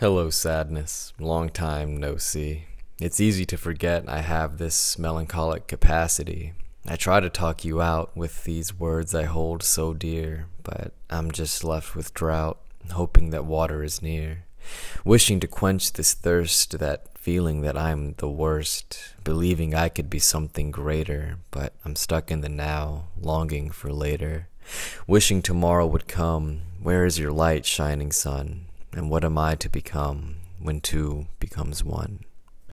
Hello, sadness. Long time no see. It's easy to forget I have this melancholic capacity. I try to talk you out with these words I hold so dear, but I'm just left with drought, hoping that water is near. Wishing to quench this thirst, that feeling that I'm the worst, believing I could be something greater, but I'm stuck in the now, longing for later. Wishing tomorrow would come, where is your light, shining sun? And what am I to become when two becomes one?